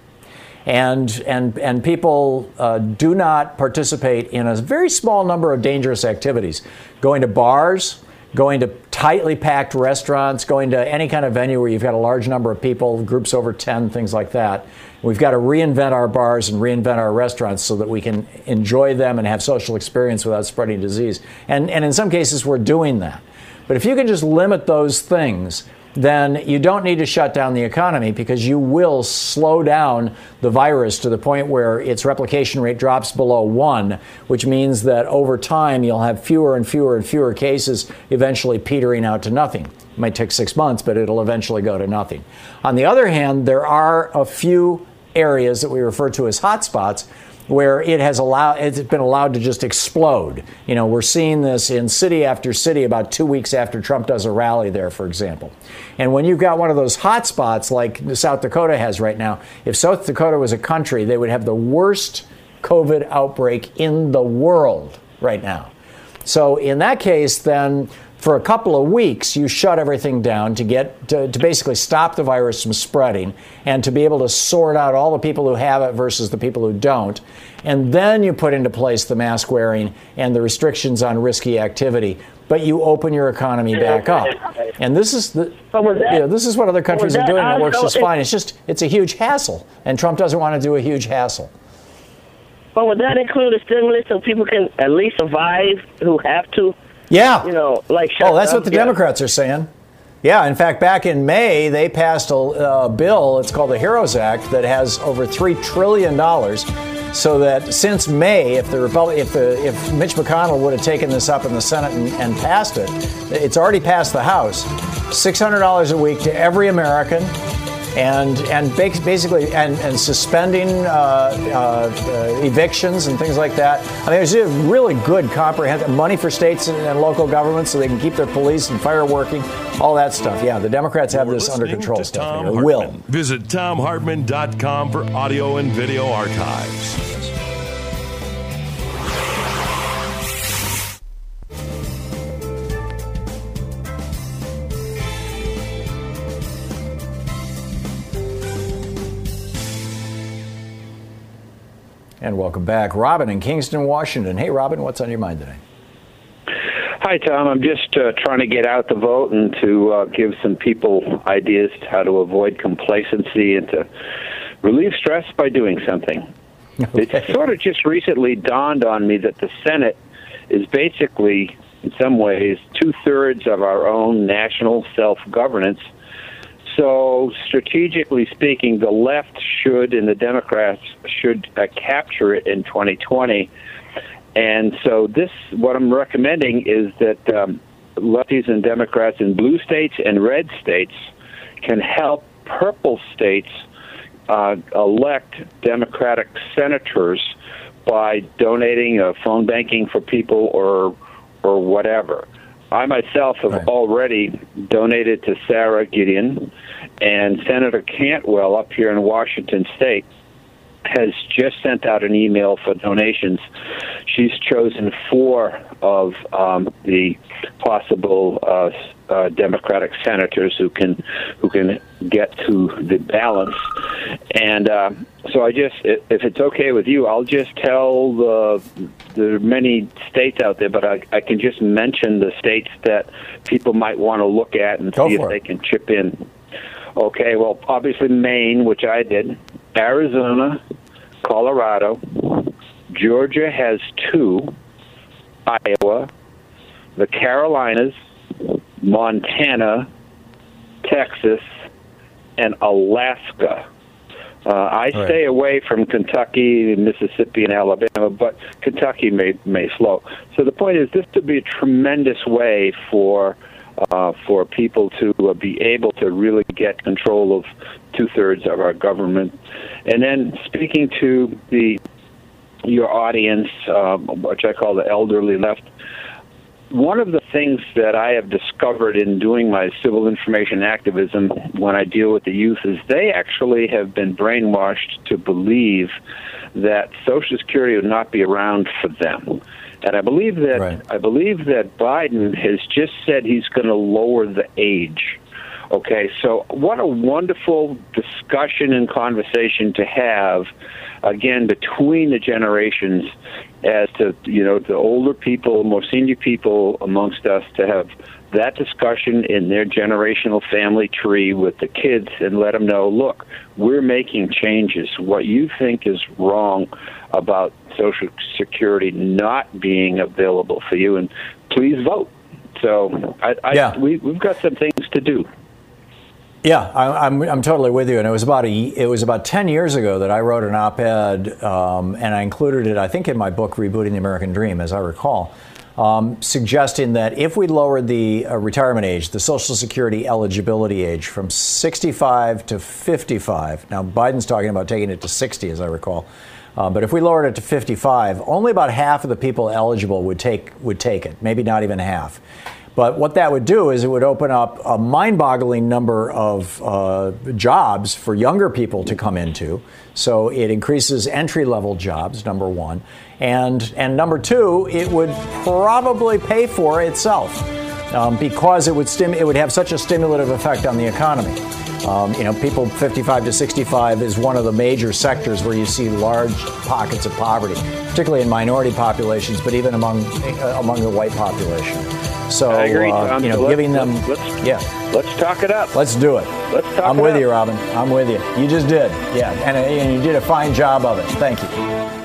and and and people uh, do not participate in a very small number of dangerous activities, going to bars, going to tightly packed restaurants, going to any kind of venue where you've got a large number of people, groups over 10, things like that. We've got to reinvent our bars and reinvent our restaurants so that we can enjoy them and have social experience without spreading disease. And, and in some cases, we're doing that. But if you can just limit those things, then you don't need to shut down the economy because you will slow down the virus to the point where its replication rate drops below one, which means that over time you'll have fewer and fewer and fewer cases, eventually petering out to nothing. It might take six months, but it'll eventually go to nothing. On the other hand, there are a few areas that we refer to as hotspots where it has allowed it's been allowed to just explode. You know, we're seeing this in city after city about two weeks after Trump does a rally there, for example. And when you've got one of those hot spots like South Dakota has right now, if South Dakota was a country, they would have the worst COVID outbreak in the world right now. So in that case, then for a couple of weeks, you shut everything down to get to, to, basically stop the virus from spreading and to be able to sort out all the people who have it versus the people who don't. And then you put into place the mask wearing and the restrictions on risky activity. but you open your economy back up. And this is the you know, this is what other countries are doing and it works just fine. It's just it's a huge hassle, and Trump doesn't want to do a huge hassle. But would that include a stimulus so people can at least survive who have to? Yeah. You know, like oh, that's what the yeah. Democrats are saying. Yeah, in fact, back in May, they passed a, a bill. It's called the HEROES Act that has over three trillion dollars so that since May, if the Republic, if the if Mitch McConnell would have taken this up in the Senate and, and passed it, it's already passed the House. Six hundred dollars a week to every American and and basically and, and suspending uh, uh, evictions and things like that. I mean, there's really good comprehensive money for states and, and, local governments so they can keep their police and fire working, all that stuff. Yeah, the Democrats have You're this under control. Stuff. Will visit thomhartmann.com for audio and video archives. And welcome back. Robin in Kingston, Washington. Hey, Robin, what's on your mind today? Hi, Thom. I'm just uh, trying to get out the vote and to uh, give some people ideas how to avoid complacency and to relieve stress by doing something. Okay. It sort of just recently dawned on me that the Senate is basically, in some ways, two thirds of our own national self governance so, strategically speaking, the left should and the Democrats should uh, capture it in 2020. And so, this what I'm recommending is that um, lefties and Democrats in blue states and red states can help purple states uh, elect Democratic senators by donating a phone banking for people or or whatever. I myself have right. already donated to Sara Gideon, and Senator Cantwell up here in Washington State has just sent out an email for donations. She's chosen four of um, the possible uh, uh, Democratic senators who can who can get to the balance. And uh, so I just, if it's okay with you, I'll just tell the the many states out there, but I, I can just mention the states that people might want to look at and Go see if it. they can chip in. Okay, well, obviously Maine, which I did, Arizona, Colorado, Georgia has two, Iowa, the Carolinas, Montana, Texas, and Alaska. Uh, I right. stay away from Kentucky, Mississippi, and Alabama, but Kentucky may may slow. So the point is, this would be a tremendous way for uh, for people to uh, be able to really get control of two thirds of our government. And then speaking to the your audience, um, which I call the elderly left, one of the things that I have discovered in doing my civil information activism when I deal with the youth is they actually have been brainwashed to believe that Social Security would not be around for them. And I believe that right. I believe that Biden has just said he's going to lower the age. Okay, so what a wonderful discussion and conversation to have again between the generations as to you know the older people, more senior people amongst us to have that discussion in their generational family tree with the kids and let them know, look, we're making changes. What you think is wrong about Social Security not being available for you, and please vote. So I, I, yeah. we, we've got some things to do. Yeah, I, am I'm, I'm totally with you. And it was about a, it was about ten years ago that I wrote an op-ed, um, and I included it, I think, in my book "Rebooting the American Dream," as I recall, um, suggesting that if we lowered the uh, retirement age, the Social Security eligibility age, from 65 to 55. Now Biden's talking about taking it to 60, as I recall. Uh, but if we lowered it to 55, only about half of the people eligible would take would take it. Maybe not even half. But what that would do is it would open up a mind boggling number of uh, jobs for younger people to come into. So it increases entry level jobs, number one. And, and number two, it would probably pay for itself um, because it would, stim- it would have such a stimulative effect on the economy. Um, you know, people 55 to 65 is one of the major sectors where you see large pockets of poverty, particularly in minority populations, but even among uh, among the white population. So, I agree, uh, you know, So giving them, let's- yeah. Let's talk it up. Let's do it. Let's talk I'm it with up. you, Robin. I'm with you. You just did. Yeah, and, and you did a fine job of it. Thank you.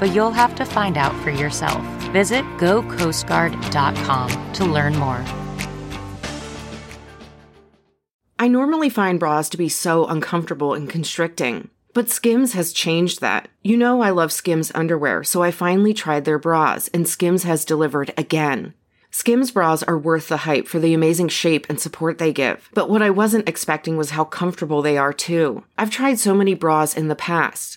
but you'll have to find out for yourself. Visit gocoastguard.com to learn more. I normally find bras to be so uncomfortable and constricting, but Skims has changed that. You know, I love Skims underwear, so I finally tried their bras, and Skims has delivered again. Skims bras are worth the hype for the amazing shape and support they give, but what I wasn't expecting was how comfortable they are too. I've tried so many bras in the past,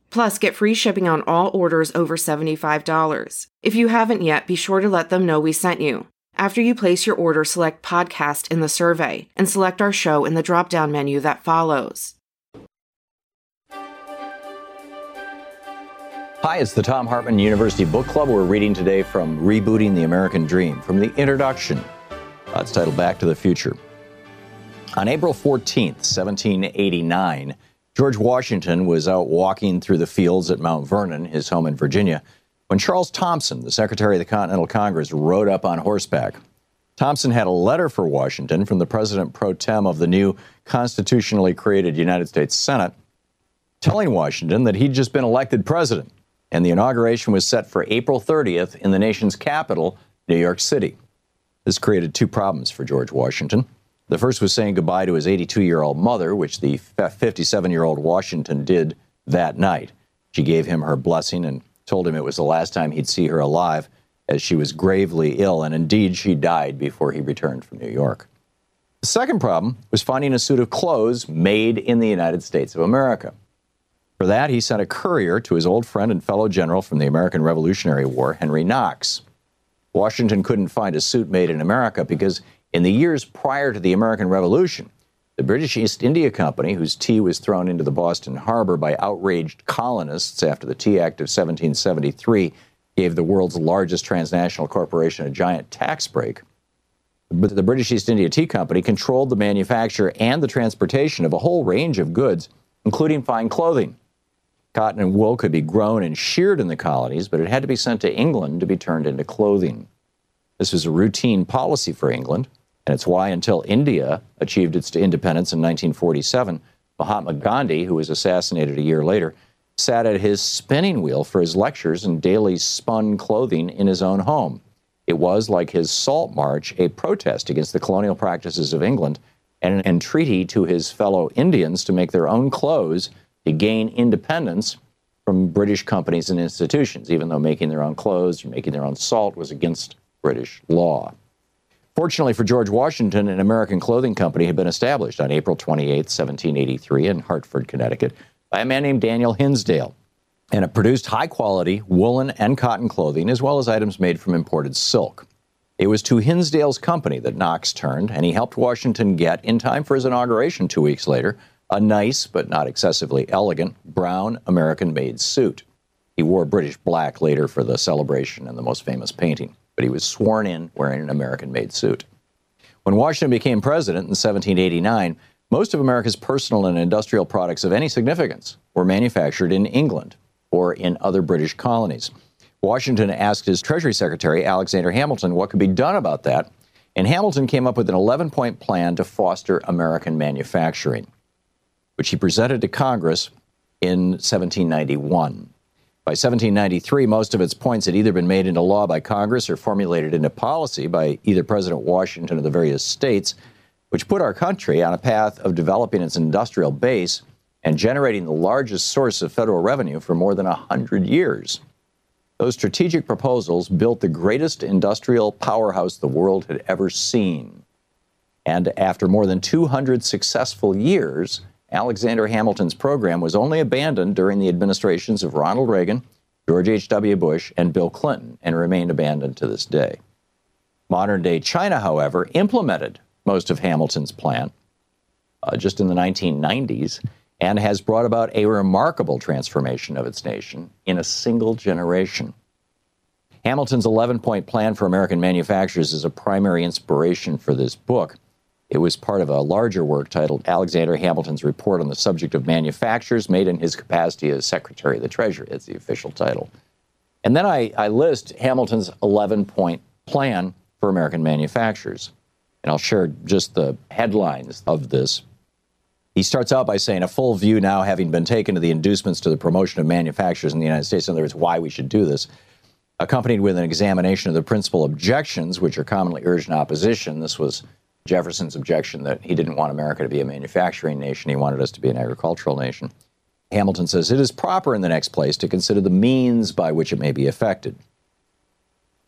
Plus, get free shipping on all orders over $75. If you haven't yet, be sure to let them know we sent you. After you place your order, select podcast in the survey and select our show in the drop down menu that follows. Hi, it's the Thom Hartmann University Book Club. We're reading today from Rebooting the American Dream, from the introduction. It's titled Back to the Future. On April 14th, 1789, George Washington was out walking through the fields at Mount Vernon, his home in Virginia, when Charles Thomson, the Secretary of the Continental Congress, rode up on horseback. Thompson had a letter for Washington from the President pro tem of the new constitutionally created United States Senate, telling Washington that he'd just been elected president, and the inauguration was set for April 30th in the nation's capital, New York City. This created two problems for George Washington. The first was saying goodbye to his 82 year old mother, which the 57 year old Washington did that night. She gave him her blessing and told him it was the last time he'd see her alive, as she was gravely ill, and indeed she died before he returned from New York. The second problem was finding a suit of clothes made in the United States of America. For that, he sent a courier to his old friend and fellow general from the American Revolutionary War, Henry Knox. Washington couldn't find a suit made in America because in the years prior to the American Revolution, the British East India Company, whose tea was thrown into the Boston harbor by outraged colonists after the Tea Act of 1773 gave the world's largest transnational corporation a giant tax break. But the British East India Tea Company controlled the manufacture and the transportation of a whole range of goods, including fine clothing. Cotton and wool could be grown and sheared in the colonies, but it had to be sent to England to be turned into clothing. This was a routine policy for England, and it's why, until India achieved its independence in 1947, Mahatma Gandhi, who was assassinated a year later, sat at his spinning wheel for his lectures and daily spun clothing in his own home. It was, like his Salt March, a protest against the colonial practices of England and an entreaty to his fellow Indians to make their own clothes to gain independence from British companies and institutions, even though making their own clothes or making their own salt was against British law. Fortunately for George Washington, an American clothing company had been established on April 28, 1783, in Hartford, Connecticut, by a man named Daniel Hinsdale. And it produced high quality woolen and cotton clothing, as well as items made from imported silk. It was to Hinsdale's company that Knox turned, and he helped Washington get, in time for his inauguration two weeks later, a nice but not excessively elegant brown American made suit. He wore British black later for the celebration and the most famous painting, but he was sworn in wearing an American made suit. When Washington became president in 1789, most of America's personal and industrial products of any significance were manufactured in England or in other British colonies. Washington asked his Treasury Secretary, Alexander Hamilton, what could be done about that, and Hamilton came up with an 11 point plan to foster American manufacturing, which he presented to Congress in 1791. By 1793, most of its points had either been made into law by Congress or formulated into policy by either President Washington or the various states, which put our country on a path of developing its industrial base and generating the largest source of federal revenue for more than 100 years. Those strategic proposals built the greatest industrial powerhouse the world had ever seen. And after more than 200 successful years, Alexander Hamilton's program was only abandoned during the administrations of Ronald Reagan, George H.W. Bush, and Bill Clinton, and remained abandoned to this day. Modern day China, however, implemented most of Hamilton's plan uh, just in the 1990s and has brought about a remarkable transformation of its nation in a single generation. Hamilton's 11 point plan for American manufacturers is a primary inspiration for this book. It was part of a larger work titled Alexander Hamilton's Report on the Subject of Manufactures, made in his capacity as Secretary of the Treasury. It's the official title. And then I, I list Hamilton's 11 point plan for American manufacturers. And I'll share just the headlines of this he starts out by saying a full view now having been taken of the inducements to the promotion of manufacturers in the United States. In other words, why we should do this, accompanied with an examination of the principal objections which are commonly urged in opposition. This was Jefferson's objection that he didn't want America to be a manufacturing nation, he wanted us to be an agricultural nation. Hamilton says it is proper in the next place to consider the means by which it may be effected.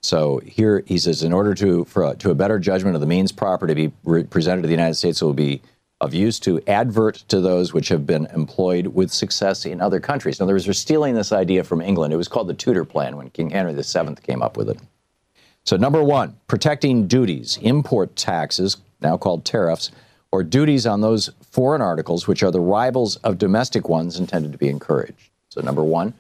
So here he says, in order to for a, to a better judgment of the means proper to be re- presented to the United States, it will be of use to advert to those which have been employed with success in other countries. In other words, they're stealing this idea from England. It was called the Tudor Plan when King Henry VII came up with it. So, number one, protecting duties, import taxes, now called tariffs, or duties on those foreign articles which are the rivals of domestic ones intended to be encouraged. So, number one,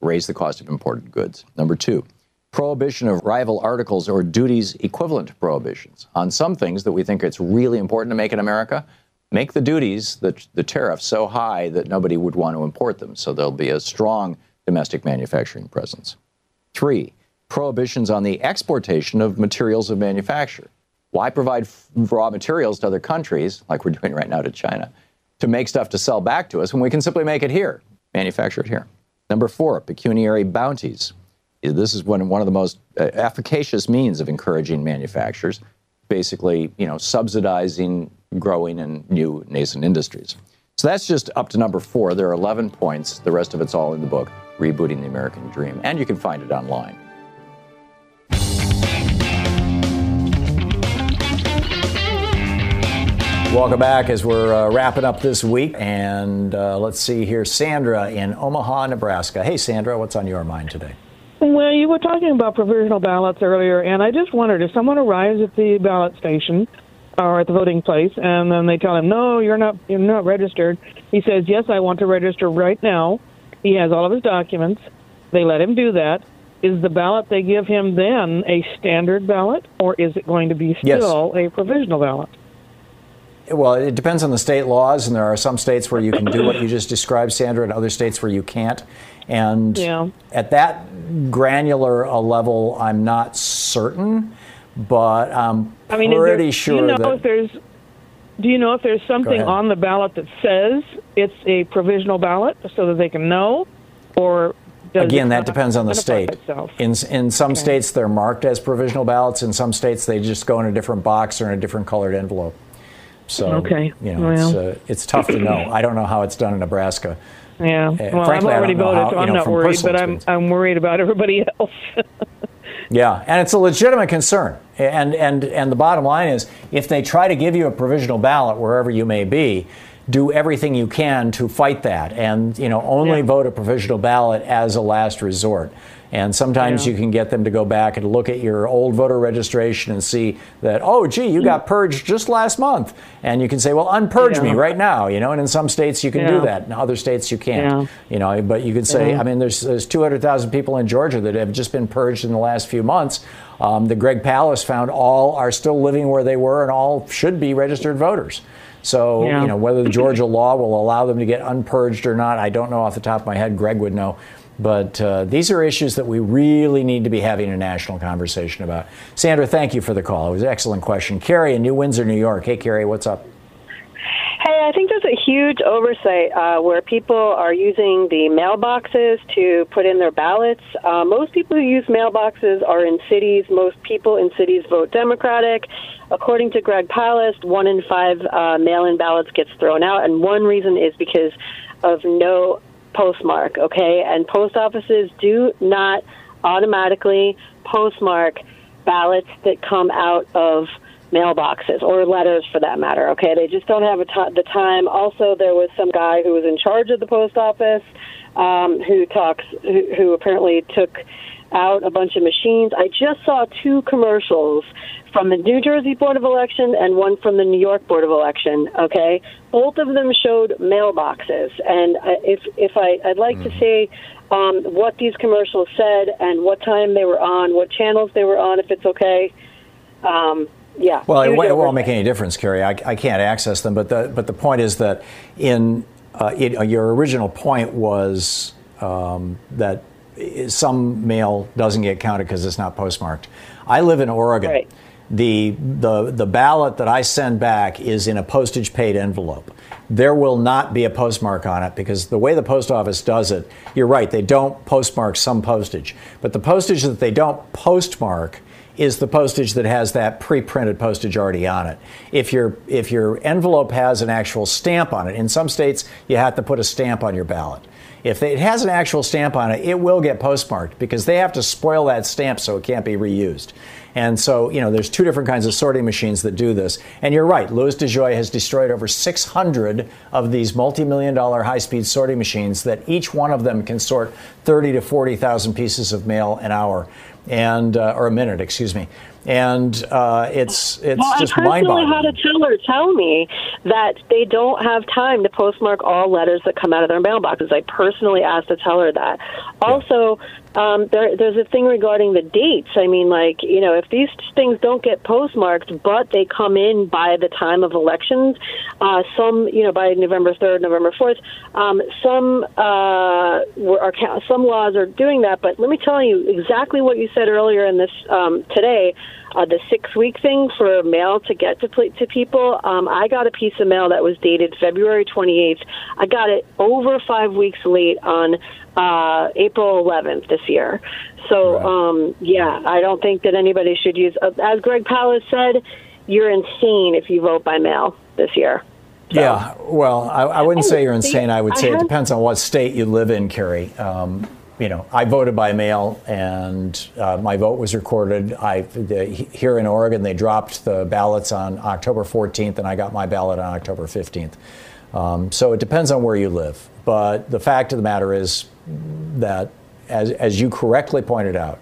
raise the cost of imported goods. Number two, prohibition of rival articles or duties equivalent to prohibitions on some things that we think it's really important to make in America make the duties, the, the tariffs, so high that nobody would want to import them. So there'll be a strong domestic manufacturing presence. Three, prohibitions on the exportation of materials of manufacture. Why provide raw materials to other countries, like we're doing right now to China, to make stuff to sell back to us when we can simply make it here, manufacture it here? Number four, pecuniary bounties. This is one, one of the most uh, efficacious means of encouraging manufacturers, basically, you know, subsidizing growing and new nascent industries. So that's just up to number four. There are 11 points. The rest of it's all in the book, Rebooting the American Dream. And you can find it online. Welcome back as we're uh, wrapping up this week. And uh, let's see here Sandra in Omaha, Nebraska. Hey, Sandra, what's on your mind today? Well, you were talking about provisional ballots earlier, and I just wondered if someone arrives at the ballot station or at the voting place, and then they tell him, "No, you're not. You're not registered." He says, "Yes, I want to register right now." He has all of his documents. They let him do that. Is the ballot they give him then a standard ballot, or is it going to be still yes. a provisional ballot? Well, it depends on the state laws, and there are some states where you can do what you just described, Sandra, and other states where you can't. And yeah. at that granular a level, I'm not certain but I'm I mean, pretty there, sure do you know that. If there's, do you know if there's something on the ballot that says it's a provisional ballot so that they can know, or Again, that depends on the state. In in some okay. states, they're marked as provisional ballots. In some states, they just go in a different box or in a different colored envelope. So, okay. you know, well. it's, uh, it's tough to know. I don't know how it's done in Nebraska. Yeah. Uh, well, frankly, I've already voted, how, so I'm know, not worried, but I'm, I'm worried about everybody else. Yeah, and it's a legitimate concern. And, and, and the bottom line is if they try to give you a provisional ballot wherever you may be, do everything you can to fight that and you know only yeah. vote a provisional ballot as a last resort and sometimes yeah. you can get them to go back and look at your old voter registration and see that, oh, gee, you got purged just last month. And you can say, well, unpurge yeah. me right now, you know. And in some states you can do that. In other states you can't, you know. But you can say, I mean, there's, there's 200,000 people in Georgia that have just been purged in the last few months. Um, the Greg Palast found all are still living where they were and all should be registered voters. So, you know, whether the Georgia law will allow them to get unpurged or not, I don't know off the top of my head. Greg would know. But uh, these are issues that we really need to be having a national conversation about. Sandra, thank you for the call. It was an excellent question. Carrie in New Windsor, New York. Hey, Carrie, what's up? Hey, I think there's a huge oversight uh, where people are using the mailboxes to put in their ballots. Uh, most people who use mailboxes are in cities. Most people in cities vote Democratic. According to Greg Palast, one in five uh, mail in ballots gets thrown out, and one reason is because of no postmark, okay? And post offices do not automatically postmark ballots that come out of mailboxes or letters for that matter, okay? They just don't have the time. Also, there was some guy who was in charge of the post office um, who talks, who, who apparently took out a bunch of machines. I just saw two commercials from the New Jersey Board of Election and one from the New York Board of Election. Okay, both of them showed mailboxes, and if if I I'd like mm. to see um, what these commercials said and what time they were on, what channels they were on, if it's okay. Um, yeah. Well, it, it, won't make any difference, Carrie. I, I can't access them, but the but the point is that in uh, it, uh, your original point was um, that some mail doesn't get counted because it's not postmarked. I live in Oregon. Right the, the, the ballot that I send back is in a postage paid envelope. There will not be a postmark on it because the way the post office does it, you're right, they don't postmark some postage. But the postage that they don't postmark is the postage that has that pre-printed postage already on it. If your if your envelope has an actual stamp on it, in some states you have to put a stamp on your ballot. If it has an actual stamp on it, it will get postmarked because they have to spoil that stamp so it can't be reused. And so, you know, there's two different kinds of sorting machines that do this. And you're right, Louis DeJoy has destroyed over 600 of these multi-million dollar high-speed sorting machines that each one of them can sort 30 to 40,000 pieces of mail an hour and uh, or a minute, excuse me and uh, it's it's well, just mind boggling. I had a teller tell me that they don't have time to postmark all letters that come out of their mailboxes. I personally asked the teller that. Also, um, there, there's a thing regarding the dates. I mean, like you know, if these things don't get postmarked, but they come in by the time of elections, uh, some you know by November third, November fourth, um, some uh, are some laws are doing that. But let me tell you exactly what you said earlier in this um, today uh, the six week thing for mail to get to to people. Um, I got a piece of mail that was dated February 28th. I got it over five weeks late on uh, April 11th this year. So right. um, yeah, I don't think that anybody should use. Uh, as Greg Palast said, you're insane if you vote by mail this year. So. Yeah, well, I, I wouldn't say you're insane. I would say it depends on what state you live in, Carrie. Um, you know, I voted by mail, and uh, my vote was recorded. I the, here in Oregon, they dropped the ballots on October 14th, and I got my ballot on October 15th. Um, so it depends on where you live. But the fact of the matter is that, as as you correctly pointed out,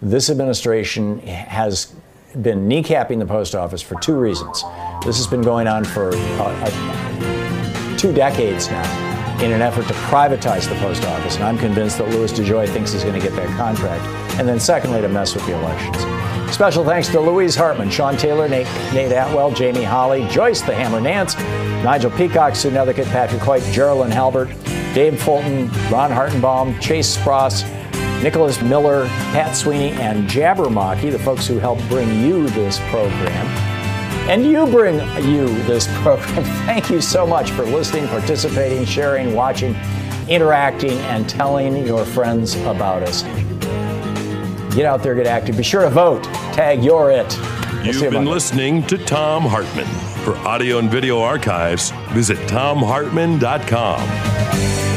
this administration has been kneecapping the post office for two reasons. This has been going on for uh, uh, two decades now in an effort to privatize the post office. And I'm convinced that Louis DeJoy thinks he's going to get that contract. And then, secondly, to mess with the elections. Special thanks to Louise Hartmann, Sean Taylor, Nate, Nate Atwell, Jamie Holly, Joyce the Hammer Nance, Nigel Peacock, Sue Nethercutt, Patrick Hoyt, Geraldine Halbert, Dave Fulton, Ron Hartenbaum, Chase Spross, Nicholas Miller, Pat Sweeney, and Jabbermocky, the folks who helped bring you this program and you bring you this program. Thank you so much for listening, participating, sharing, watching, interacting, and telling your friends about us. Get out there, get active. Be sure to vote. Tag you're it. We'll You've been listening to Thom Hartmann. For audio and video archives, visit thomhartmann.com.